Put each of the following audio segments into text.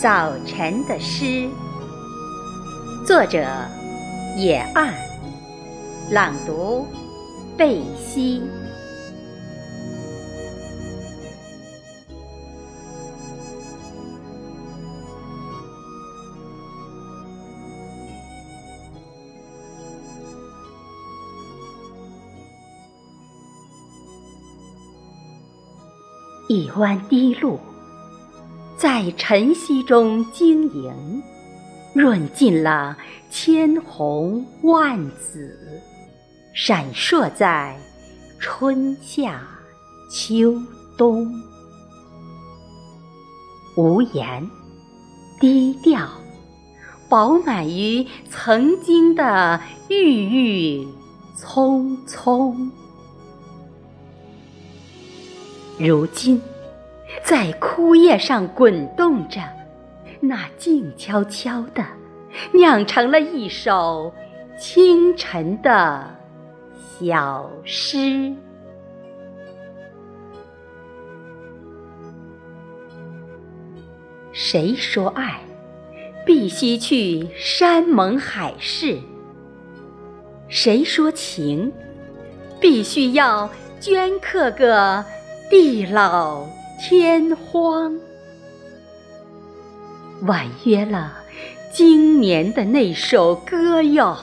早晨的诗，作者：野岸，朗读：贝西。一弯滴露。在晨曦中晶莹，润尽了千红万紫，闪烁在春夏秋冬。无言，低调，饱满于曾经的郁郁葱葱。如今。在枯叶上滚动着，那静悄悄的，酿成了一首清晨的小诗。谁说爱必须去山盟海誓？谁说情必须要镌刻个地老？天荒，婉约了今年的那首歌哟，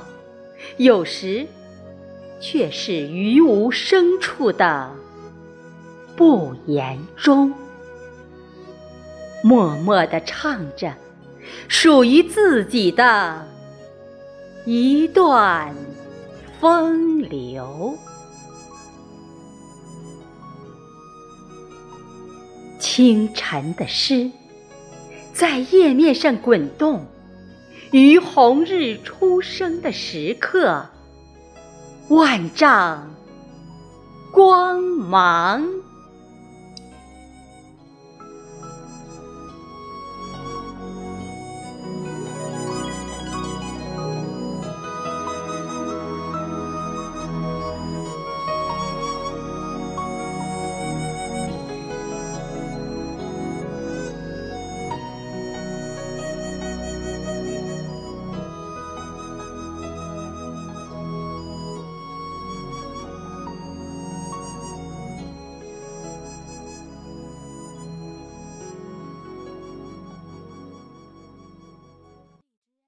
有时却是于无声处的不言中，默默地唱着属于自己的一段风流。清晨的诗，在叶面上滚动，于红日初升的时刻，万丈光芒。